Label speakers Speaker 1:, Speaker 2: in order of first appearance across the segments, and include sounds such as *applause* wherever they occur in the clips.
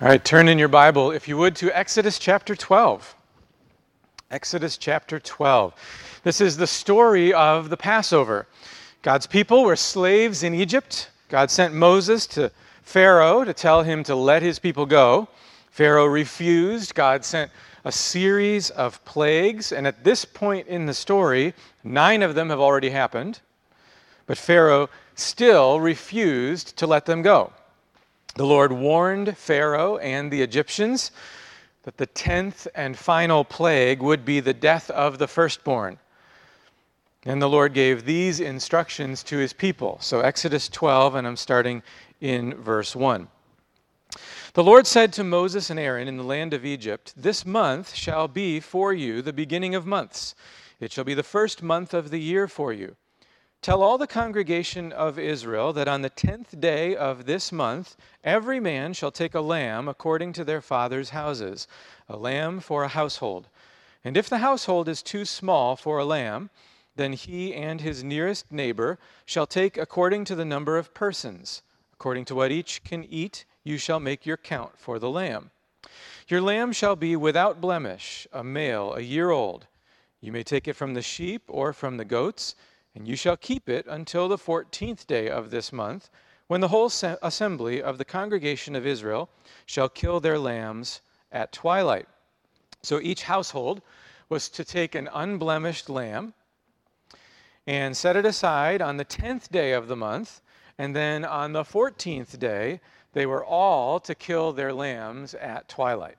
Speaker 1: All right, turn in your Bible, if you would, to Exodus chapter 12. Exodus chapter 12. This is the story of the Passover. God's people were slaves in Egypt. God sent Moses to Pharaoh to tell him to let his people go. Pharaoh refused. God sent a series of plagues, and at this point in the story, nine of them have already happened, but Pharaoh still refused to let them go. The Lord warned Pharaoh and the Egyptians that the tenth and final plague would be the death of the firstborn. And the Lord gave these instructions to his people. So, Exodus 12, and I'm starting in verse 1. The Lord said to Moses and Aaron in the land of Egypt, This month shall be for you the beginning of months. It shall be the first month of the year for you. Tell all the congregation of Israel that on the tenth day of this month every man shall take a lamb according to their father's houses, a lamb for a household. And if the household is too small for a lamb, then he and his nearest neighbor shall take according to the number of persons. According to what each can eat, you shall make your count for the lamb. Your lamb shall be without blemish, a male, a year old. You may take it from the sheep or from the goats and you shall keep it until the fourteenth day of this month, when the whole assembly of the congregation of Israel shall kill their lambs at twilight. So each household was to take an unblemished lamb and set it aside on the tenth day of the month, and then on the fourteenth day, they were all to kill their lambs at twilight.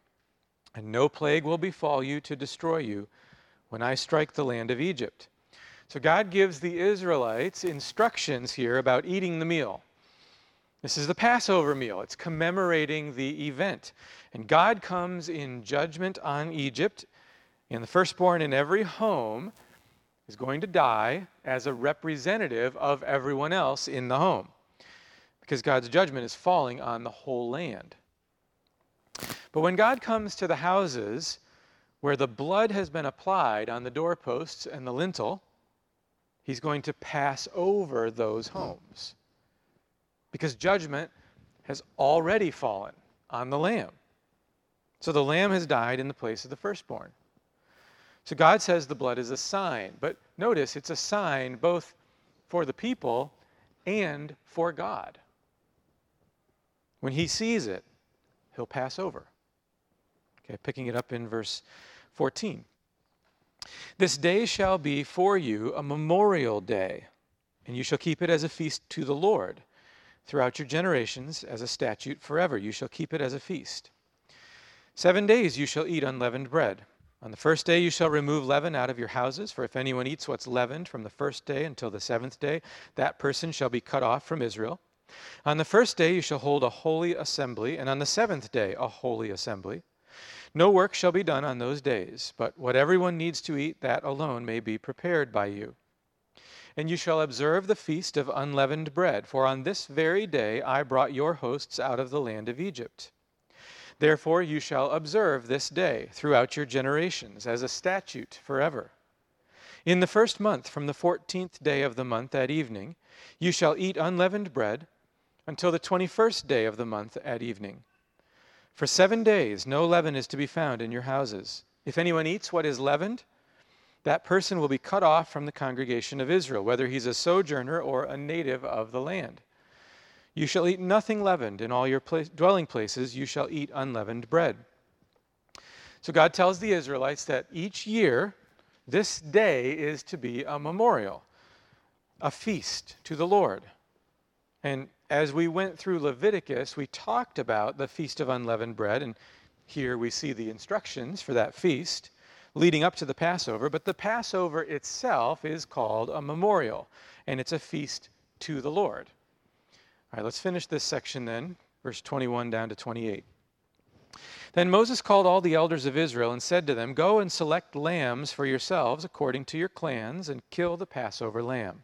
Speaker 1: and no plague will befall you to destroy you when I strike the land of Egypt. So God gives the Israelites instructions here about eating the meal. This is the Passover meal. It's commemorating the event. And God comes in judgment on Egypt, and the firstborn in every home is going to die as a representative of everyone else in the home. Because God's judgment is falling on the whole land. But when God comes to the houses where the blood has been applied on the doorposts and the lintel, he's going to pass over those homes. Because judgment has already fallen on the lamb. So the lamb has died in the place of the firstborn. So God says the blood is a sign. But notice it's a sign both for the people and for God. When he sees it, he'll pass over. Okay, picking it up in verse 14. This day shall be for you a memorial day, and you shall keep it as a feast to the Lord. Throughout your generations, as a statute forever, you shall keep it as a feast. Seven days you shall eat unleavened bread. On the first day you shall remove leaven out of your houses, for if anyone eats what's leavened from the first day until the seventh day, that person shall be cut off from Israel. On the first day you shall hold a holy assembly, and on the seventh day a holy assembly. No work shall be done on those days, but what everyone needs to eat, that alone may be prepared by you. And you shall observe the feast of unleavened bread, for on this very day I brought your hosts out of the land of Egypt. Therefore you shall observe this day throughout your generations as a statute forever. In the first month, from the fourteenth day of the month at evening, you shall eat unleavened bread until the twenty first day of the month at evening. For seven days no leaven is to be found in your houses. If anyone eats what is leavened, that person will be cut off from the congregation of Israel, whether he's a sojourner or a native of the land. You shall eat nothing leavened. In all your dwelling places you shall eat unleavened bread. So God tells the Israelites that each year, this day is to be a memorial, a feast to the Lord. And as we went through Leviticus, we talked about the Feast of Unleavened Bread, and here we see the instructions for that feast leading up to the Passover. But the Passover itself is called a memorial, and it's a feast to the Lord. All right, let's finish this section then, verse 21 down to 28. Then Moses called all the elders of Israel and said to them, Go and select lambs for yourselves according to your clans, and kill the Passover lamb.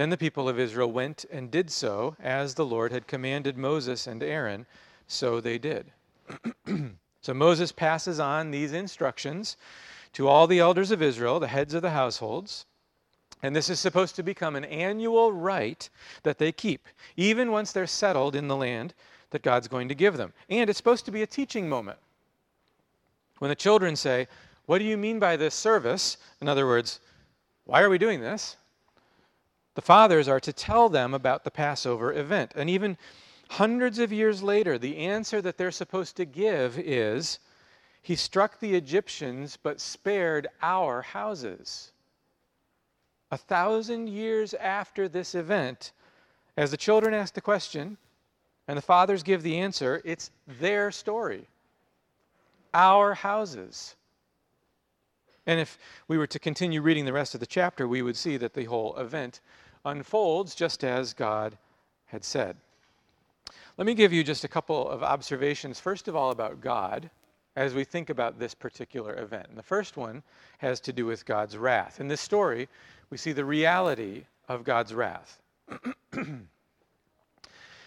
Speaker 1: Then the people of Israel went and did so as the Lord had commanded Moses and Aaron, so they did. *clears throat* so Moses passes on these instructions to all the elders of Israel, the heads of the households. And this is supposed to become an annual rite that they keep, even once they're settled in the land that God's going to give them. And it's supposed to be a teaching moment. When the children say, What do you mean by this service? In other words, why are we doing this? The fathers are to tell them about the Passover event. And even hundreds of years later, the answer that they're supposed to give is He struck the Egyptians but spared our houses. A thousand years after this event, as the children ask the question and the fathers give the answer, it's their story. Our houses. And if we were to continue reading the rest of the chapter, we would see that the whole event unfolds just as God had said. Let me give you just a couple of observations, first of all, about God as we think about this particular event. And the first one has to do with God's wrath. In this story, we see the reality of God's wrath. *clears throat*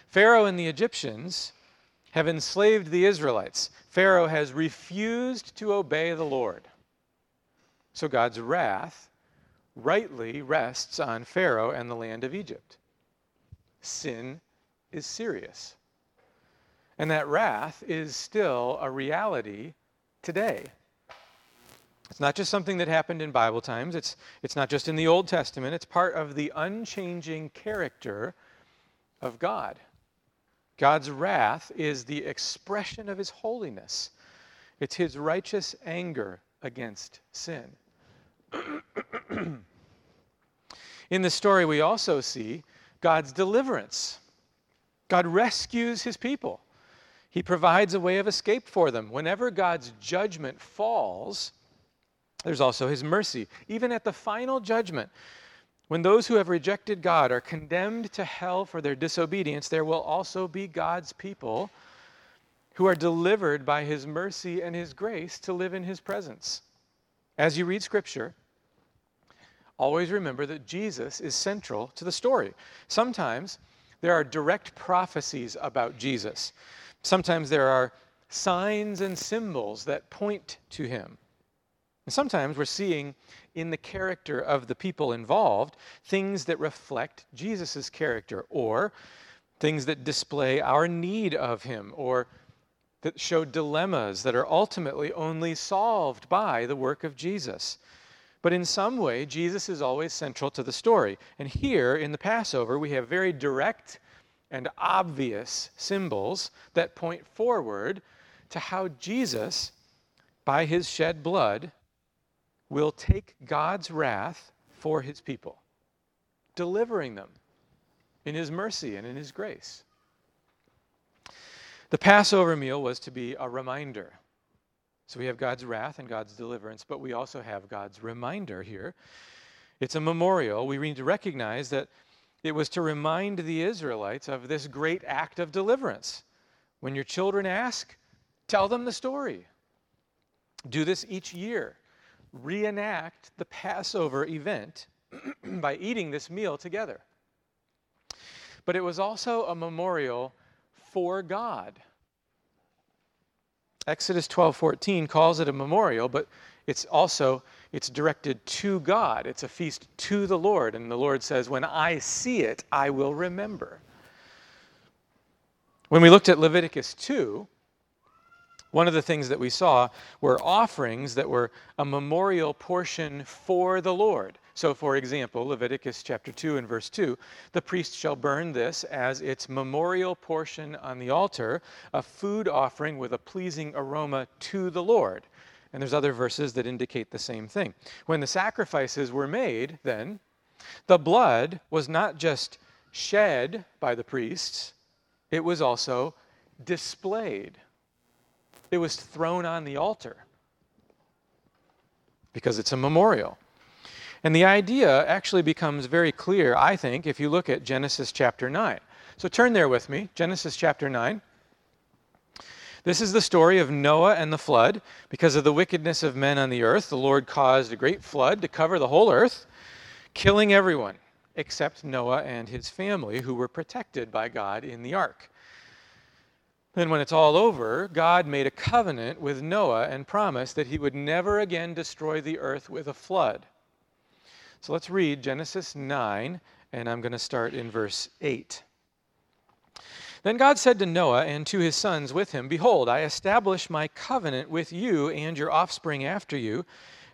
Speaker 1: Pharaoh and the Egyptians have enslaved the Israelites. Pharaoh has refused to obey the Lord. So God's wrath rightly rests on Pharaoh and the land of Egypt. Sin is serious. And that wrath is still a reality today. It's not just something that happened in Bible times, it's, it's not just in the Old Testament, it's part of the unchanging character of God. God's wrath is the expression of his holiness, it's his righteous anger against sin. *clears throat* In the story, we also see God's deliverance. God rescues his people. He provides a way of escape for them. Whenever God's judgment falls, there's also his mercy. Even at the final judgment, when those who have rejected God are condemned to hell for their disobedience, there will also be God's people who are delivered by his mercy and his grace to live in his presence. As you read scripture, always remember that Jesus is central to the story. Sometimes there are direct prophecies about Jesus, sometimes there are signs and symbols that point to him. And sometimes we're seeing in the character of the people involved things that reflect Jesus' character or things that display our need of him or that show dilemmas that are ultimately only solved by the work of Jesus. But in some way, Jesus is always central to the story. And here in the Passover, we have very direct and obvious symbols that point forward to how Jesus, by his shed blood, will take God's wrath for his people, delivering them in his mercy and in his grace. The Passover meal was to be a reminder so we have God's wrath and God's deliverance, but we also have God's reminder here. It's a memorial. We need to recognize that it was to remind the Israelites of this great act of deliverance. When your children ask, tell them the story. Do this each year. Reenact the Passover event *clears throat* by eating this meal together. But it was also a memorial for God. Exodus 12:14 calls it a memorial, but it's also it's directed to God. It's a feast to the Lord, and the Lord says, "When I see it, I will remember." When we looked at Leviticus 2, one of the things that we saw were offerings that were a memorial portion for the Lord. So, for example, Leviticus chapter 2 and verse 2 the priest shall burn this as its memorial portion on the altar, a food offering with a pleasing aroma to the Lord. And there's other verses that indicate the same thing. When the sacrifices were made, then, the blood was not just shed by the priests, it was also displayed. It was thrown on the altar because it's a memorial. And the idea actually becomes very clear, I think, if you look at Genesis chapter 9. So turn there with me, Genesis chapter 9. This is the story of Noah and the flood. Because of the wickedness of men on the earth, the Lord caused a great flood to cover the whole earth, killing everyone except Noah and his family, who were protected by God in the ark. Then, when it's all over, God made a covenant with Noah and promised that he would never again destroy the earth with a flood. So let's read Genesis 9, and I'm going to start in verse 8. Then God said to Noah and to his sons with him, Behold, I establish my covenant with you and your offspring after you,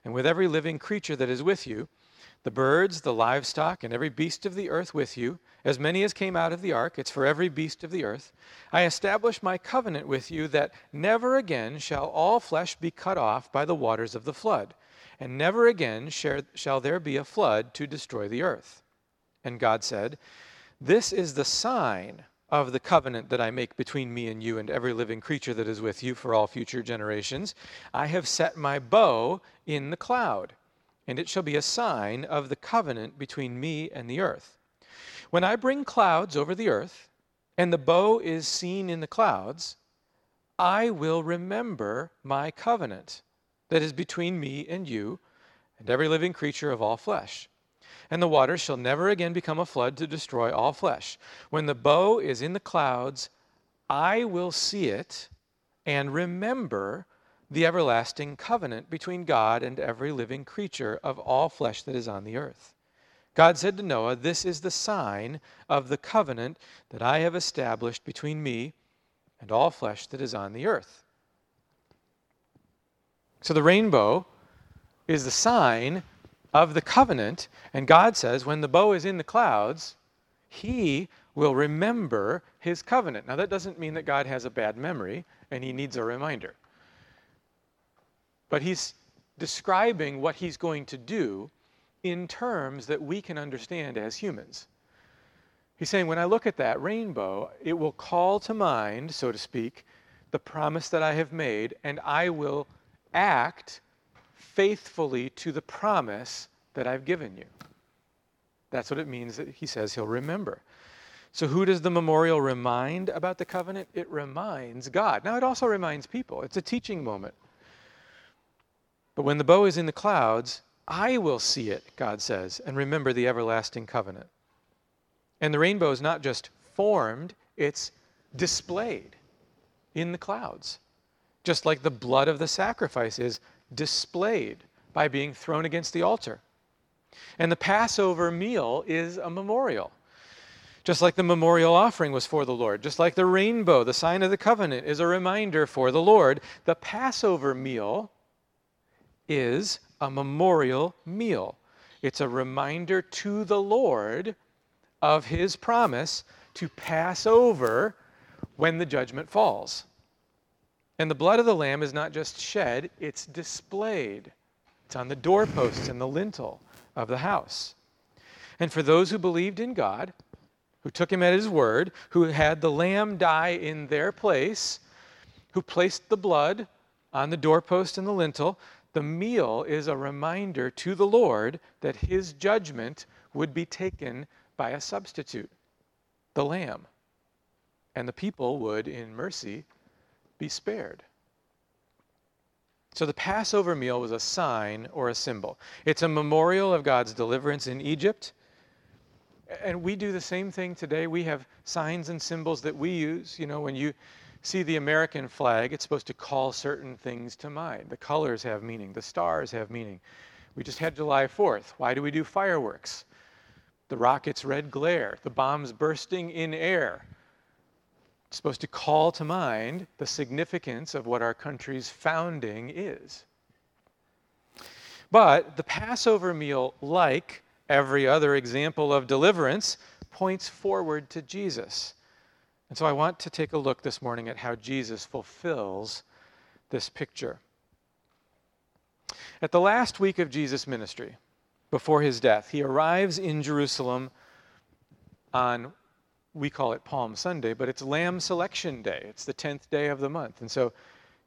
Speaker 1: and with every living creature that is with you, the birds, the livestock, and every beast of the earth with you, as many as came out of the ark, it's for every beast of the earth. I establish my covenant with you that never again shall all flesh be cut off by the waters of the flood and never again shall there be a flood to destroy the earth. And God said, This is the sign of the covenant that I make between me and you and every living creature that is with you for all future generations. I have set my bow in the cloud, and it shall be a sign of the covenant between me and the earth. When I bring clouds over the earth, and the bow is seen in the clouds, I will remember my covenant that is between me and you and every living creature of all flesh. And the waters shall never again become a flood to destroy all flesh. When the bow is in the clouds, I will see it and remember the everlasting covenant between God and every living creature of all flesh that is on the earth. God said to Noah, This is the sign of the covenant that I have established between me and all flesh that is on the earth. So the rainbow is the sign of the covenant. And God says, when the bow is in the clouds, he will remember his covenant. Now, that doesn't mean that God has a bad memory and he needs a reminder. But he's describing what he's going to do in terms that we can understand as humans. He's saying, when I look at that rainbow, it will call to mind, so to speak, the promise that I have made, and I will act faithfully to the promise that I've given you. That's what it means that he says he'll remember. So, who does the memorial remind about the covenant? It reminds God. Now, it also reminds people. It's a teaching moment. But when the bow is in the clouds, I will see it, God says, and remember the everlasting covenant. And the rainbow is not just formed, it's displayed in the clouds just like the blood of the sacrifice is displayed by being thrown against the altar. And the Passover meal is a memorial. Just like the memorial offering was for the Lord, just like the rainbow, the sign of the covenant, is a reminder for the Lord, the Passover meal is a memorial meal. It's a reminder to the Lord of his promise to pass over when the judgment falls. And the blood of the Lamb is not just shed, it's displayed. It's on the doorposts and the lintel of the house. And for those who believed in God, who took him at his word, who had the lamb die in their place, who placed the blood on the doorpost and the lintel, The meal is a reminder to the Lord that his judgment would be taken by a substitute, the lamb. And the people would, in mercy, be spared. So the Passover meal was a sign or a symbol. It's a memorial of God's deliverance in Egypt. And we do the same thing today. We have signs and symbols that we use. You know, when you see the American flag, it's supposed to call certain things to mind. The colors have meaning, the stars have meaning. We just had July 4th. Why do we do fireworks? The rocket's red glare, the bombs bursting in air. It's supposed to call to mind the significance of what our country's founding is. But the Passover meal, like every other example of deliverance, points forward to Jesus. And so I want to take a look this morning at how Jesus fulfills this picture. At the last week of Jesus' ministry, before his death, he arrives in Jerusalem on, we call it Palm Sunday, but it's Lamb Selection Day. It's the 10th day of the month. And so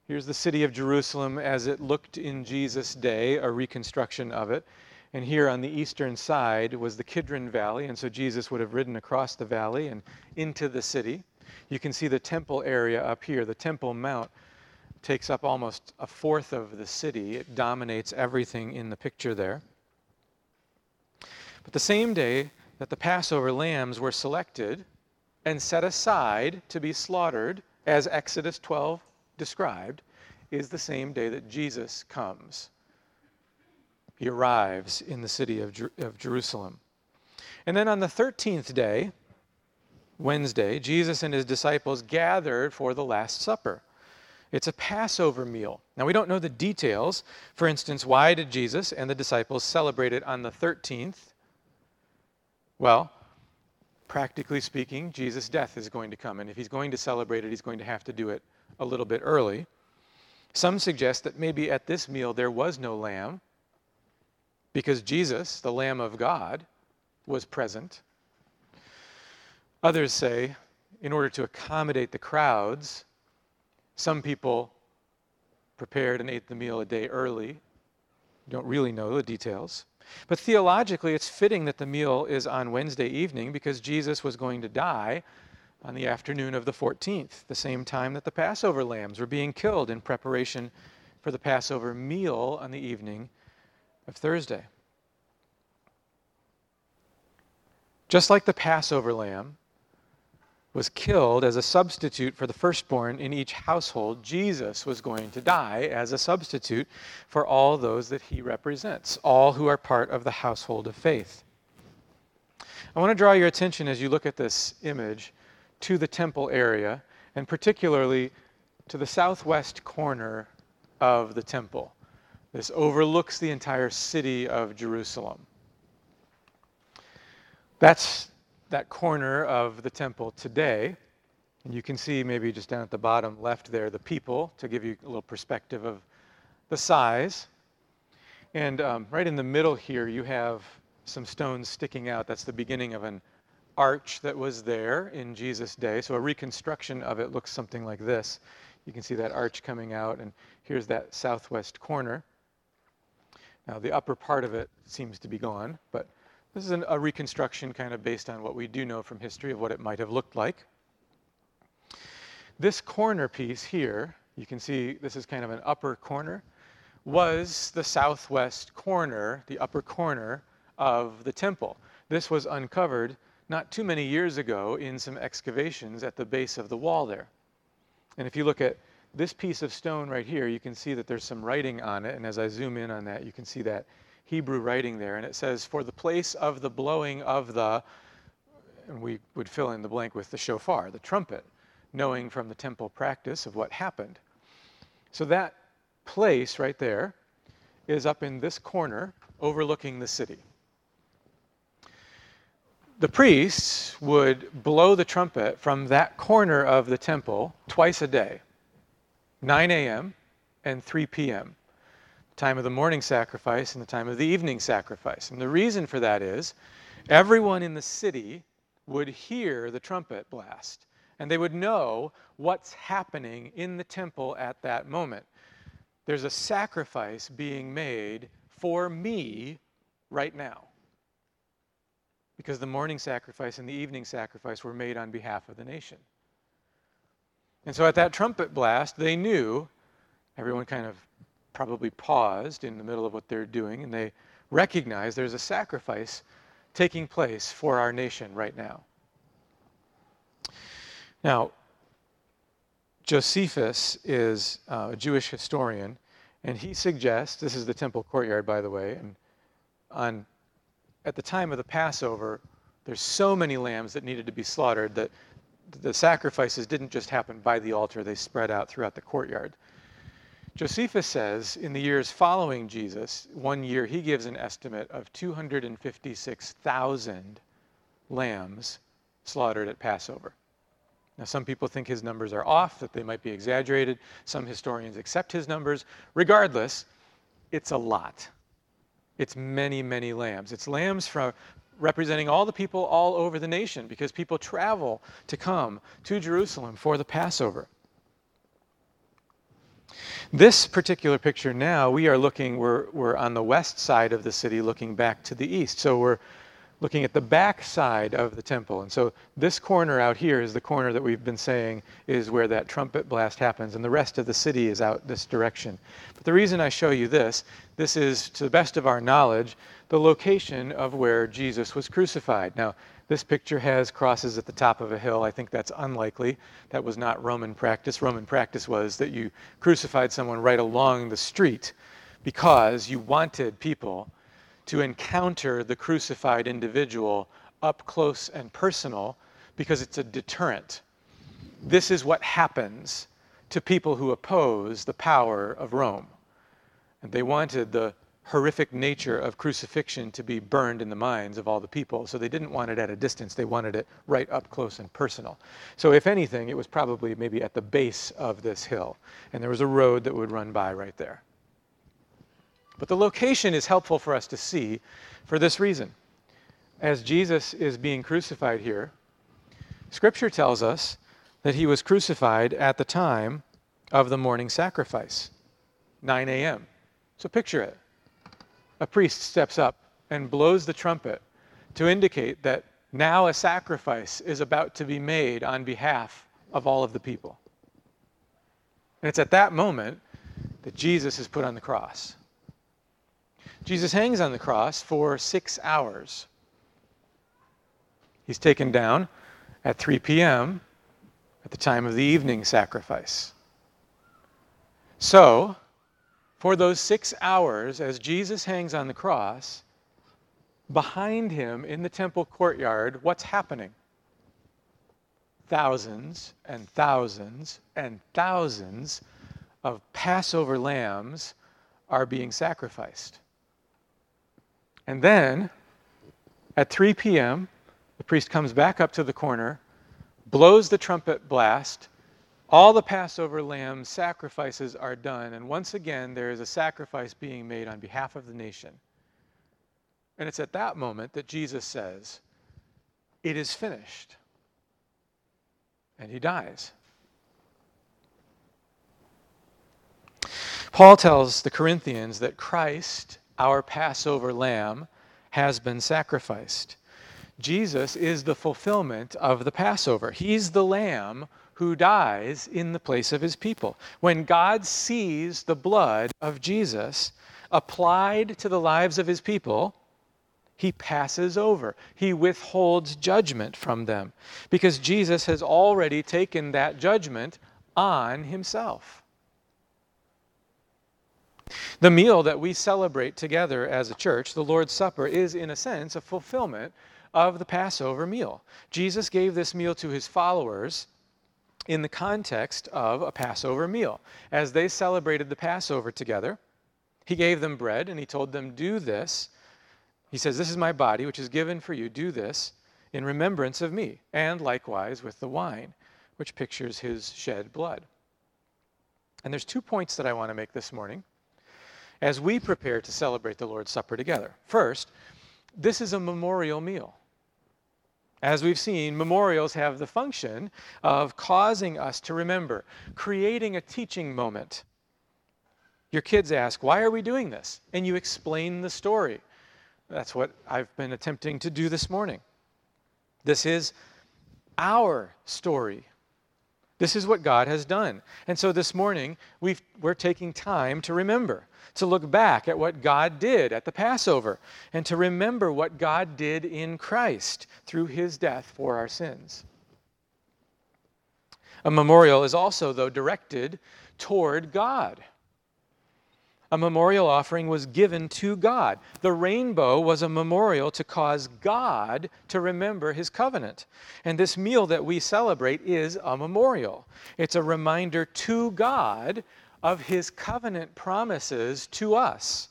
Speaker 1: here's the city of Jerusalem as it looked in Jesus' day, a reconstruction of it. And here on the eastern side was the Kidron Valley, and so Jesus would have ridden across the valley and into the city. You can see the temple area up here. The Temple Mount takes up almost a fourth of the city, it dominates everything in the picture there. But the same day that the Passover lambs were selected and set aside to be slaughtered, as Exodus 12 described, is the same day that Jesus comes. He arrives in the city of, Jer- of Jerusalem. And then on the 13th day, Wednesday, Jesus and his disciples gathered for the Last Supper. It's a Passover meal. Now, we don't know the details. For instance, why did Jesus and the disciples celebrate it on the 13th? Well, practically speaking, Jesus' death is going to come. And if he's going to celebrate it, he's going to have to do it a little bit early. Some suggest that maybe at this meal there was no lamb because Jesus, the Lamb of God, was present Others say, in order to accommodate the crowds, some people prepared and ate the meal a day early. You don't really know the details. But theologically, it's fitting that the meal is on Wednesday evening because Jesus was going to die on the afternoon of the 14th, the same time that the Passover lambs were being killed in preparation for the Passover meal on the evening of Thursday. Just like the Passover lamb, was killed as a substitute for the firstborn in each household, Jesus was going to die as a substitute for all those that he represents, all who are part of the household of faith. I want to draw your attention as you look at this image to the temple area, and particularly to the southwest corner of the temple. This overlooks the entire city of Jerusalem. That's that corner of the temple today. And you can see maybe just down at the bottom left there the people to give you a little perspective of the size. And um, right in the middle here, you have some stones sticking out. That's the beginning of an arch that was there in Jesus' day. So a reconstruction of it looks something like this. You can see that arch coming out, and here's that southwest corner. Now, the upper part of it seems to be gone, but this is an, a reconstruction kind of based on what we do know from history of what it might have looked like. This corner piece here, you can see this is kind of an upper corner, was the southwest corner, the upper corner of the temple. This was uncovered not too many years ago in some excavations at the base of the wall there. And if you look at this piece of stone right here, you can see that there's some writing on it. And as I zoom in on that, you can see that Hebrew writing there, and it says, For the place of the blowing of the, and we would fill in the blank with the shofar, the trumpet, knowing from the temple practice of what happened. So that place right there is up in this corner overlooking the city. The priests would blow the trumpet from that corner of the temple twice a day, 9 a.m. and 3 p.m time of the morning sacrifice and the time of the evening sacrifice. And the reason for that is everyone in the city would hear the trumpet blast and they would know what's happening in the temple at that moment. there's a sacrifice being made for me right now. Because the morning sacrifice and the evening sacrifice were made on behalf of the nation. And so at that trumpet blast, they knew, everyone kind of probably paused in the middle of what they're doing, and they recognize there's a sacrifice taking place for our nation right now. Now, Josephus is uh, a Jewish historian, and he suggests this is the temple courtyard, by the way, and on at the time of the Passover, there's so many lambs that needed to be slaughtered that the sacrifices didn't just happen by the altar; they spread out throughout the courtyard. Josephus says in the years following Jesus, one year he gives an estimate of 256,000 lambs slaughtered at Passover. Now, some people think his numbers are off, that they might be exaggerated. Some historians accept his numbers. Regardless, it's a lot. It's many, many lambs. It's lambs from representing all the people all over the nation because people travel to come to Jerusalem for the Passover. This particular picture now, we are looking, we're, we're on the west side of the city looking back to the east. So we're looking at the back side of the temple. And so this corner out here is the corner that we've been saying is where that trumpet blast happens, and the rest of the city is out this direction. But the reason I show you this, this is, to the best of our knowledge, the location of where Jesus was crucified. Now, this picture has crosses at the top of a hill. I think that's unlikely. That was not Roman practice. Roman practice was that you crucified someone right along the street because you wanted people to encounter the crucified individual up close and personal because it's a deterrent. This is what happens to people who oppose the power of Rome. And they wanted the horrific nature of crucifixion to be burned in the minds of all the people. So they didn't want it at a distance, they wanted it right up close and personal. So, if anything, it was probably maybe at the base of this hill. And there was a road that would run by right there. But the location is helpful for us to see for this reason. As Jesus is being crucified here, Scripture tells us that he was crucified at the time of the morning sacrifice, 9 a.m. So picture it. A priest steps up and blows the trumpet to indicate that now a sacrifice is about to be made on behalf of all of the people. And it's at that moment that Jesus is put on the cross. Jesus hangs on the cross for six hours. He's taken down at 3 p.m. at the time of the evening sacrifice. So, for those six hours, as Jesus hangs on the cross, behind him in the temple courtyard, what's happening? Thousands and thousands and thousands of Passover lambs are being sacrificed. And then at 3 p.m., the priest comes back up to the corner, blows the trumpet blast. All the Passover lamb sacrifices are done. And once again, there is a sacrifice being made on behalf of the nation. And it's at that moment that Jesus says, It is finished. And he dies. Paul tells the Corinthians that Christ our Passover lamb has been sacrificed. Jesus is the fulfillment of the Passover. He's the lamb who dies in the place of his people. When God sees the blood of Jesus applied to the lives of his people, he passes over. He withholds judgment from them because Jesus has already taken that judgment on himself. The meal that we celebrate together as a church, the Lord's Supper, is in a sense a fulfillment of the Passover meal. Jesus gave this meal to his followers in the context of a Passover meal. As they celebrated the Passover together, he gave them bread and he told them, Do this. He says, This is my body, which is given for you. Do this in remembrance of me. And likewise with the wine, which pictures his shed blood. And there's two points that I want to make this morning as we prepare to celebrate the Lord's Supper together. First, this is a memorial meal. As we've seen, memorials have the function of causing us to remember, creating a teaching moment. Your kids ask, Why are we doing this? And you explain the story. That's what I've been attempting to do this morning. This is our story. This is what God has done. And so this morning, we are taking time to remember, to look back at what God did at the Passover, and to remember what God did in Christ through his death for our sins. A memorial is also, though, directed toward God a memorial offering was given to God. The rainbow was a memorial to cause God to remember his covenant. And this meal that we celebrate is a memorial. It's a reminder to God of his covenant promises to us.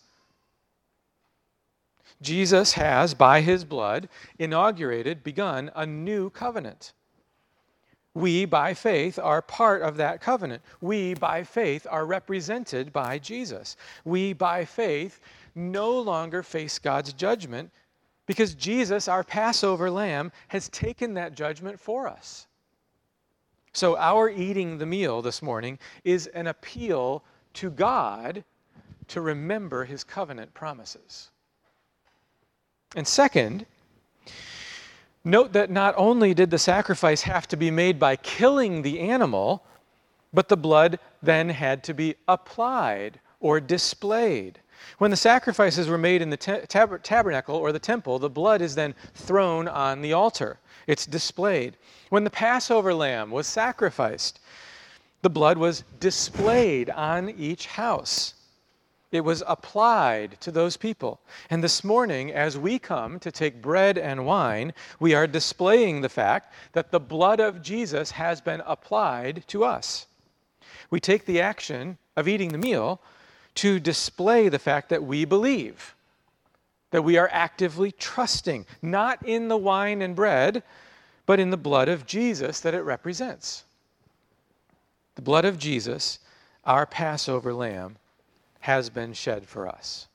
Speaker 1: Jesus has, by his blood, inaugurated, begun a new covenant. We, by faith, are part of that covenant. We, by faith, are represented by Jesus. We, by faith, no longer face God's judgment because Jesus, our Passover lamb, has taken that judgment for us. So, our eating the meal this morning is an appeal to God to remember his covenant promises. And second, Note that not only did the sacrifice have to be made by killing the animal, but the blood then had to be applied or displayed. When the sacrifices were made in the tab- tabernacle or the temple, the blood is then thrown on the altar. It's displayed. When the Passover lamb was sacrificed, the blood was displayed on each house. It was applied to those people. And this morning, as we come to take bread and wine, we are displaying the fact that the blood of Jesus has been applied to us. We take the action of eating the meal to display the fact that we believe, that we are actively trusting, not in the wine and bread, but in the blood of Jesus that it represents. The blood of Jesus, our Passover lamb, has been shed for us.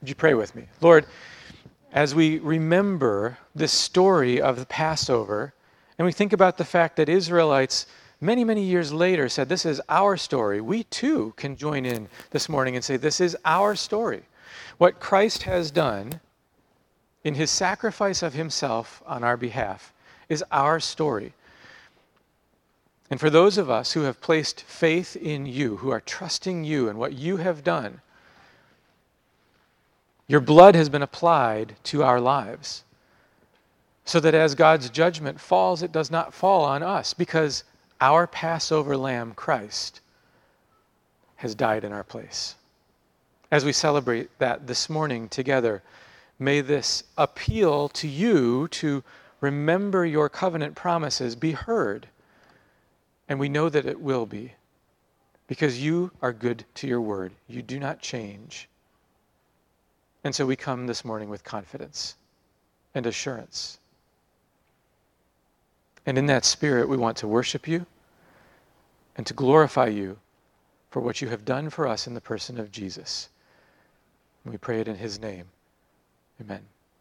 Speaker 1: Would you pray with me? Lord, as we remember this story of the Passover, and we think about the fact that Israelites many, many years later said, This is our story, we too can join in this morning and say, This is our story. What Christ has done in his sacrifice of himself on our behalf is our story. And for those of us who have placed faith in you, who are trusting you and what you have done, your blood has been applied to our lives. So that as God's judgment falls, it does not fall on us because our Passover lamb, Christ, has died in our place. As we celebrate that this morning together, may this appeal to you to remember your covenant promises be heard and we know that it will be because you are good to your word. You do not change. And so we come this morning with confidence and assurance. And in that spirit, we want to worship you and to glorify you for what you have done for us in the person of Jesus. And we pray it in his name. Amen.